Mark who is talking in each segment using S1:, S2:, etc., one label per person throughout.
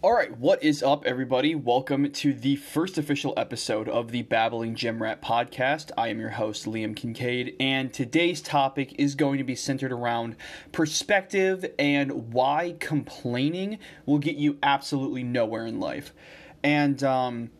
S1: All right, what is up, everybody? Welcome to the first official episode of the Babbling Gym Rat podcast. I am your host, Liam Kincaid, and today's topic is going to be centered around perspective and why complaining will get you absolutely nowhere in life. And, um,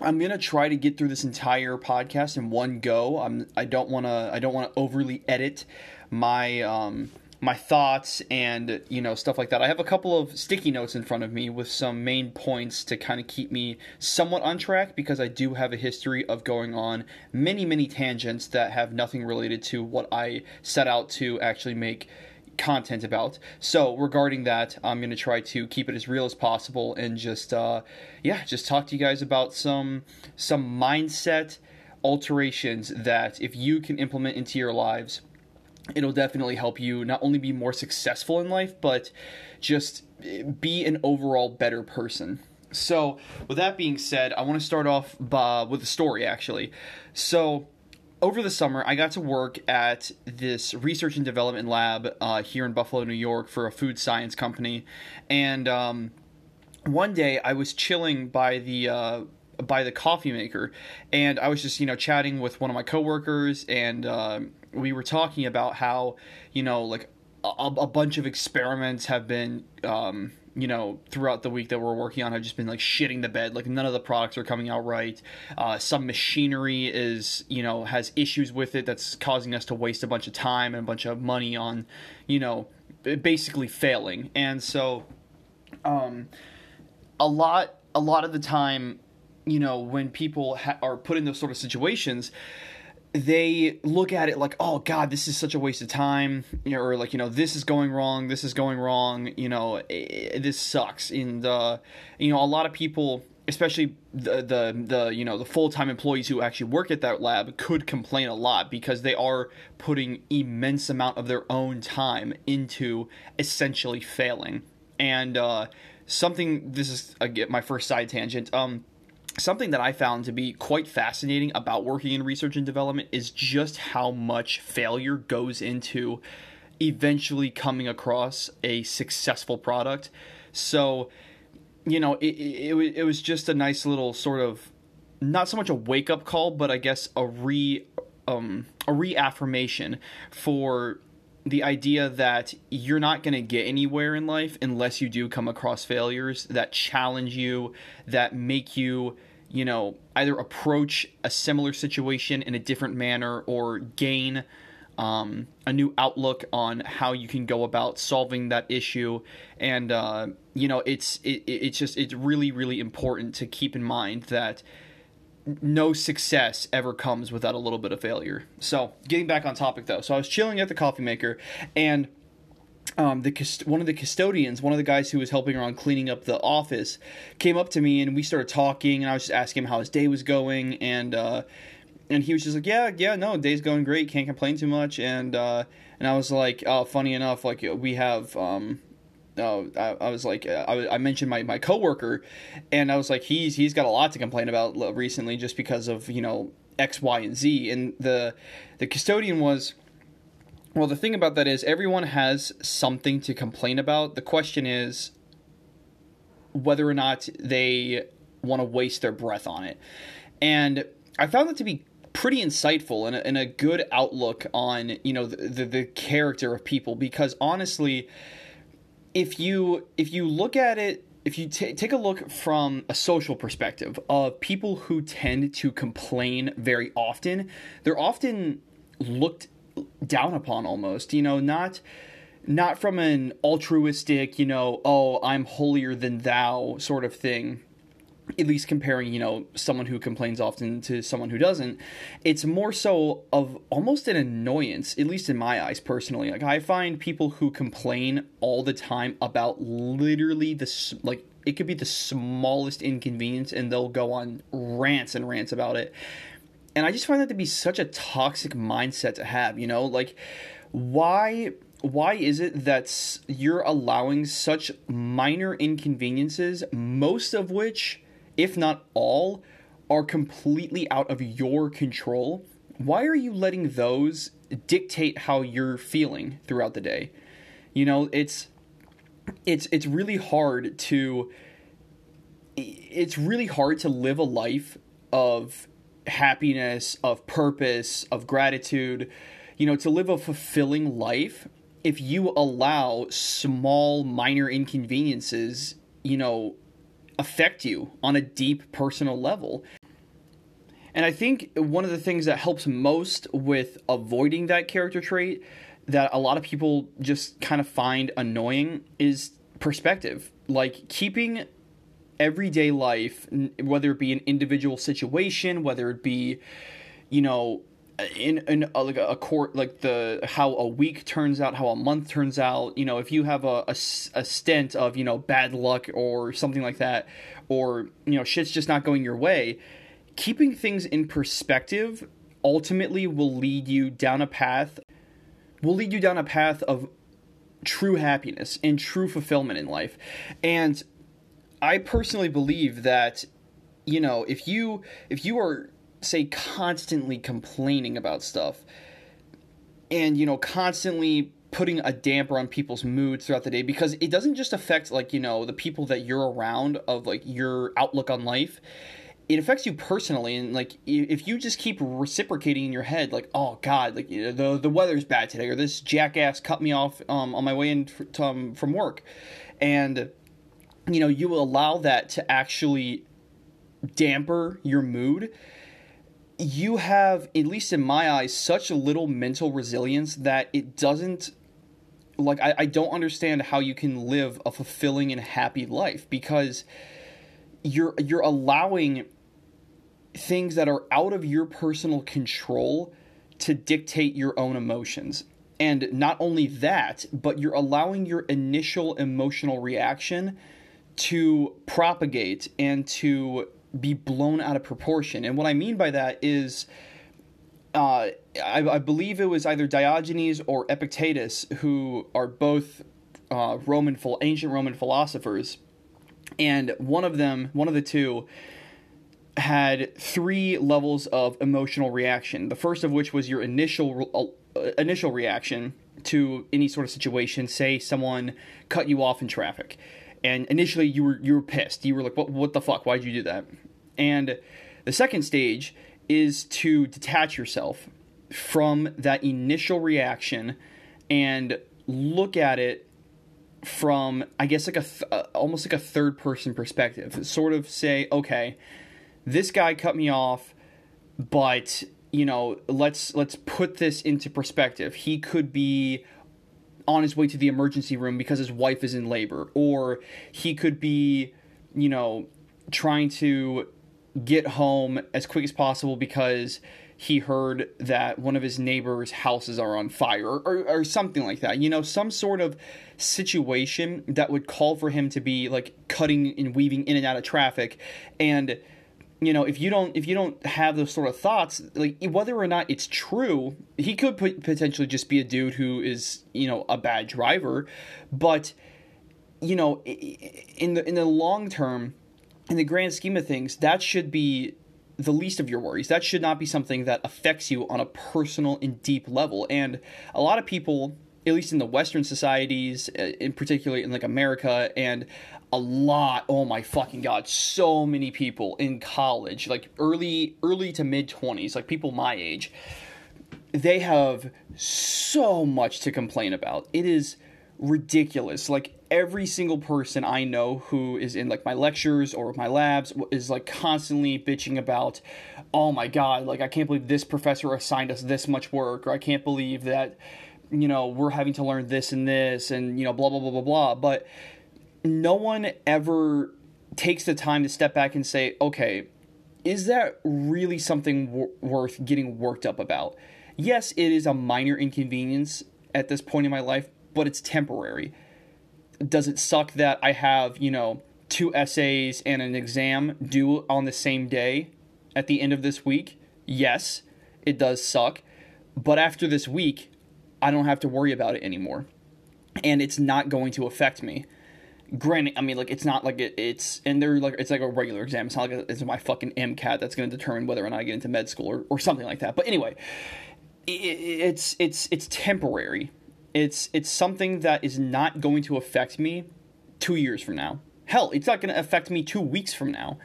S1: I'm gonna try to get through this entire podcast in one go. I'm I don't wanna I don't wanna overly edit my um my thoughts and you know stuff like that. I have a couple of sticky notes in front of me with some main points to kind of keep me somewhat on track because I do have a history of going on many many tangents that have nothing related to what I set out to actually make content about. So regarding that, I'm going to try to keep it as real as possible and just uh yeah, just talk to you guys about some some mindset alterations that if you can implement into your lives it'll definitely help you not only be more successful in life, but just be an overall better person. So, with that being said, I want to start off by, with a story actually. So, over the summer, I got to work at this research and development lab uh, here in Buffalo, New York, for a food science company. And um, one day, I was chilling by the uh, by the coffee maker, and I was just you know chatting with one of my coworkers, and uh, we were talking about how you know like a, a bunch of experiments have been um, you know throughout the week that we're working on have just been like shitting the bed. Like none of the products are coming out right. Uh, some machinery is you know has issues with it that's causing us to waste a bunch of time and a bunch of money on you know basically failing. And so um, a lot a lot of the time you know when people ha- are put in those sort of situations they look at it like, oh God, this is such a waste of time, you know, or like you know, this is going wrong, this is going wrong, you know, it, this sucks. And uh, you know, a lot of people, especially the the the you know the full time employees who actually work at that lab, could complain a lot because they are putting immense amount of their own time into essentially failing. And uh, something, this is again my first side tangent. Um, something that I found to be quite fascinating about working in research and development is just how much failure goes into eventually coming across a successful product. So, you know, it, it, it was just a nice little sort of not so much a wake up call, but I guess a re um, a reaffirmation for the idea that you're not going to get anywhere in life unless you do come across failures that challenge you, that make you, you know, either approach a similar situation in a different manner or gain um, a new outlook on how you can go about solving that issue. And, uh, you know, it's, it, it's just, it's really, really important to keep in mind that no success ever comes without a little bit of failure. So, getting back on topic though, so I was chilling at the coffee maker, and um, the one of the custodians, one of the guys who was helping around cleaning up the office, came up to me and we started talking, and I was just asking him how his day was going, and uh, and he was just like, yeah, yeah, no, day's going great, can't complain too much, and uh, and I was like, oh, funny enough, like we have um, uh, I, I, was like, I, I, mentioned my, my coworker, and I was like, he's he's got a lot to complain about recently just because of you know X, Y, and Z. And the the custodian was, well, the thing about that is everyone has something to complain about. The question is whether or not they want to waste their breath on it. And I found that to be pretty insightful and a, and a good outlook on you know the, the, the character of people because honestly if you if you look at it if you t- take a look from a social perspective of people who tend to complain very often they're often looked down upon almost you know not not from an altruistic you know oh i'm holier than thou sort of thing at least comparing, you know, someone who complains often to someone who doesn't, it's more so of almost an annoyance, at least in my eyes personally. Like I find people who complain all the time about literally the like it could be the smallest inconvenience and they'll go on rants and rants about it. And I just find that to be such a toxic mindset to have, you know? Like why why is it that you're allowing such minor inconveniences, most of which if not all, are completely out of your control, why are you letting those dictate how you're feeling throughout the day? You know, it's it's it's really hard to it's really hard to live a life of happiness, of purpose, of gratitude, you know, to live a fulfilling life if you allow small minor inconveniences, you know, affect you on a deep personal level. And I think one of the things that helps most with avoiding that character trait that a lot of people just kind of find annoying is perspective. Like keeping everyday life, whether it be an individual situation, whether it be, you know, in, in a, like a court like the how a week turns out how a month turns out you know if you have a, a, a stent of you know bad luck or something like that or you know shit's just not going your way keeping things in perspective ultimately will lead you down a path will lead you down a path of true happiness and true fulfillment in life. And I personally believe that you know, if you if you are say constantly complaining about stuff and you know, constantly putting a damper on people's moods throughout the day because it doesn't just affect like, you know, the people that you're around of like your outlook on life it affects you personally and like if you just keep reciprocating in your head like oh god like the the weather's bad today or this jackass cut me off um, on my way in to, um, from work and you know you allow that to actually damper your mood you have at least in my eyes such a little mental resilience that it doesn't like I, I don't understand how you can live a fulfilling and happy life because you're you're allowing things that are out of your personal control to dictate your own emotions. And not only that, but you're allowing your initial emotional reaction to propagate and to be blown out of proportion. And what I mean by that is, uh, I, I, believe it was either Diogenes or Epictetus who are both uh, Roman, ancient Roman philosophers, and one of them, one of the two, had three levels of emotional reaction. The first of which was your initial uh, initial reaction to any sort of situation. Say someone cut you off in traffic, and initially you were you were pissed. You were like, "What what the fuck? Why'd you do that?" And the second stage is to detach yourself from that initial reaction and look at it from I guess like a th- uh, almost like a third person perspective. Sort of say, okay, this guy cut me off, but you know, let's let's put this into perspective. He could be on his way to the emergency room because his wife is in labor or he could be, you know, trying to get home as quick as possible because he heard that one of his neighbors' houses are on fire or, or, or, something like that. You know, some sort of situation that would call for him to be like cutting and weaving in and out of traffic. And you know if you don't if you don't have those sort of thoughts like whether or not it's true he could potentially just be a dude who is you know a bad driver. But you know in the in the long term in the grand scheme of things that should be the least of your worries. That should not be something that affects you on a personal and deep level. And a lot of people at least in the western societies uh, in particular in like america and a lot oh my fucking god so many people in college like early early to mid 20s like people my age they have so much to complain about. It is ridiculous. Like every single person i know who is in like my lectures or my labs is like constantly bitching about oh my god like i can't believe this professor assigned us this much work or i can't believe that you know we're having to learn this and this and you know blah blah blah blah blah. But no one ever takes the time to step back and say, okay, is that really something w- worth getting worked up about? Yes, it is a minor inconvenience at this point in my life, but it's temporary. Does it suck that I have, you know, two essays and an exam due on the same day at the end of this week? Yes, it does suck. But after this week, I don't have to worry about it anymore. And it's not going to affect me granted, I mean, like it's not like it, it's and they're like it's like a regular exam. It's not like it's my fucking MCAT that's going to determine whether or not I get into med school or, or something like that. But anyway, it, it's it's it's temporary. It's it's something that is not going to affect me two years from now. Hell, it's not going to affect me two weeks from now,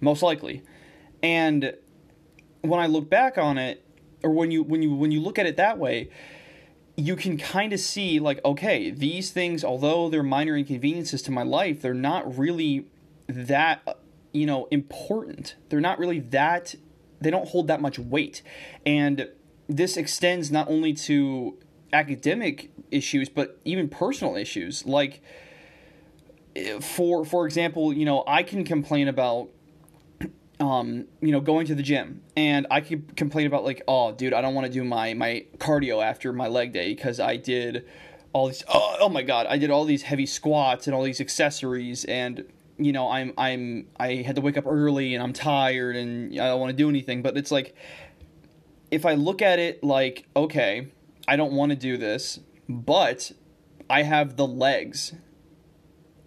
S1: most likely. And when I look back on it, or when you when you when you look at it that way, you can kind of see like, okay, these things, although they're minor inconveniences to my life, they're not really that you know important. They're not really that. They don't hold that much weight, and this extends not only to academic issues but even personal issues like eh, for for example you know i can complain about um you know going to the gym and i could complain about like oh dude i don't want to do my my cardio after my leg day because i did all these oh, oh my god i did all these heavy squats and all these accessories and you know i'm i'm i had to wake up early and i'm tired and i don't want to do anything but it's like if I look at it like, okay, I don't want to do this, but I have the legs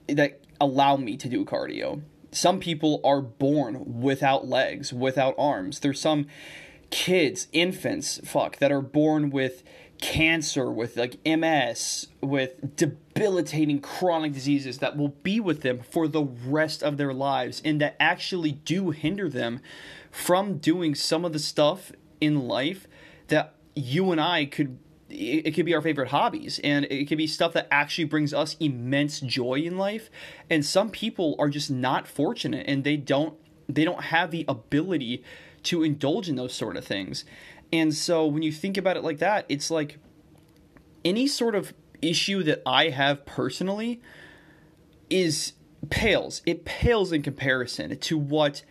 S1: that allow me to do cardio. Some people are born without legs, without arms. There's some kids, infants, fuck, that are born with cancer, with like MS, with debilitating chronic diseases that will be with them for the rest of their lives and that actually do hinder them from doing some of the stuff in life that you and I could it, could be our favorite hobbies and it could be stuff that actually brings us immense joy in life. And some people are just not fortunate and they don't they don't have the ability to indulge in those sort of things. And so when you think about it like that it's like any sort of issue that i have personally is pales. It pales in comparison to what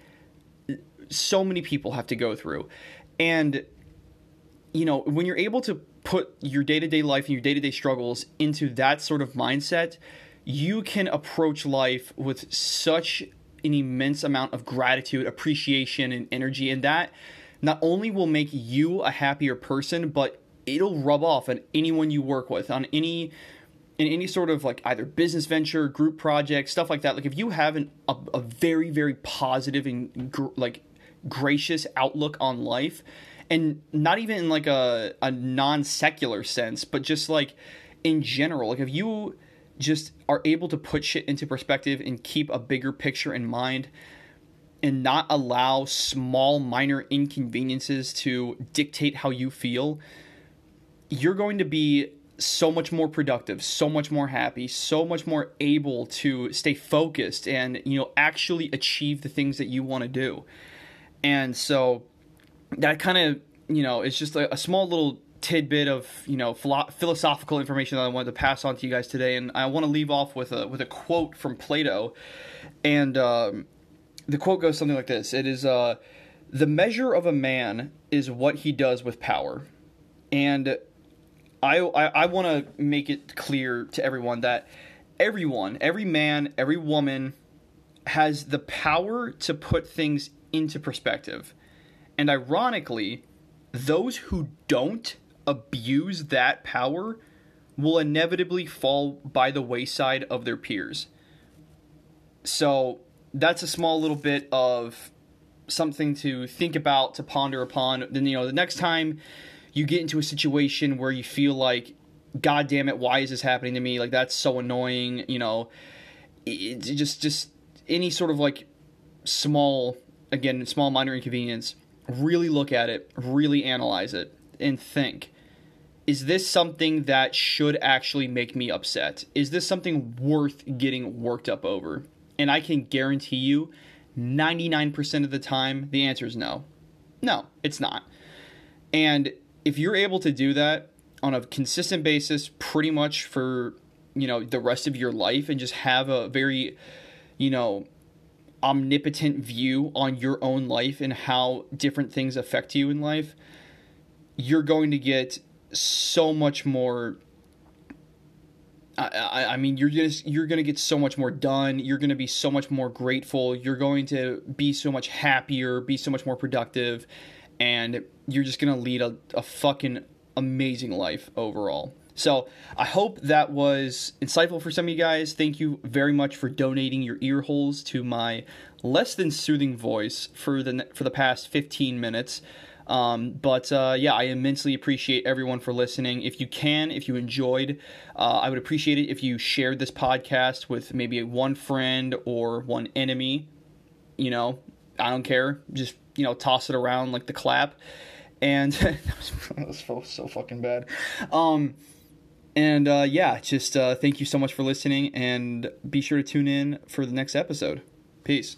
S1: so many people have to go through. And you know, when you're able to put your day-to-day life and your day-to-day struggles into that sort of mindset, you can approach life with such an immense amount of gratitude, appreciation, and energy. And that not only will make you a happier person, but it'll rub off on anyone you work with, on any in any sort of like either business venture, group project, stuff like that. Like if you have an, a, a very very positive and gr- like gracious outlook on life and not even in like a, a non-secular sense but just like in general. Like if you just are able to put shit into perspective and keep a bigger picture in mind and not allow small minor inconveniences to dictate how you feel you're going to be so much more productive so much more happy so much more able to stay focused and you know actually achieve the things that you want to do. And so that kind of, you know, it's just a, a, small little tidbit of, you know, philo- philosophical information that I wanted to pass on to you guys today. And I want to leave off with a, with a quote from Plato. And um, the quote goes something like this It is, uh, the measure of a man is what he does with power. And I, I, I want to make it clear to everyone that everyone, every man, every woman has the power to put things into perspective. And ironically, those who don't abuse that power will inevitably fall by the wayside of their peers. So that's a small little bit of something to think about, to ponder upon. Then, you know, the next time you get into a situation where you feel like, God damn it, why is this happening to me? Like, that's so annoying, you know, it, it just, just any sort of like small again, small minor inconvenience, really look at it, really analyze it, and think is this something that should actually make me upset? Is this something worth getting worked up over? And I can guarantee you 99% of the time, the answer is no. No, it's not. And if you're able to do that on a consistent basis, pretty much for, you know, the rest of your life and just have a very, you know, omnipotent view on your own life and how different things affect you in life, you're going to get so much more. I, I, mean, you're just you're gonna get so much more done. You're gonna be so much more grateful. You're going to be so much happier, be so much more productive, and you're just gonna lead a, a fucking amazing life overall. So I hope that was insightful for some of you guys. Thank you very much for donating your ear holes to my less than soothing voice for the for the past 15 minutes. Um, but uh, yeah, I immensely appreciate everyone for listening. If you can, if you enjoyed, uh, I would appreciate it if you shared this podcast with maybe one friend or one enemy. You know, I don't care. Just you know, toss it around like the clap. And that was so, so fucking bad. Um, and uh, yeah, just uh, thank you so much for listening, and be sure to tune in for the next episode. Peace.